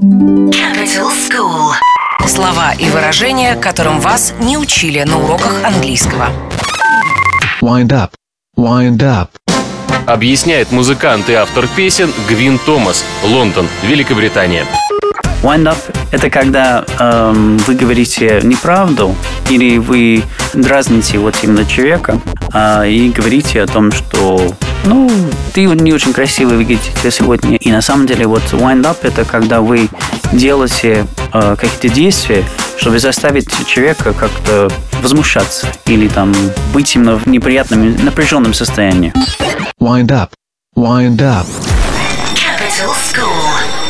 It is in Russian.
Capital School. Слова и выражения, которым вас не учили на уроках английского. Wind up. Wind up. Объясняет музыкант и автор песен Гвин Томас, Лондон, Великобритания. Wind up – это когда эм, вы говорите неправду или вы дразните вот именно человека а, и говорите о том, что ну, ты не очень красиво выглядите сегодня. И на самом деле вот wind up – это когда вы делаете э, какие-то действия, чтобы заставить человека как-то возмущаться или там быть именно в неприятном, напряженном состоянии. Wind up. Wind up. Capital School.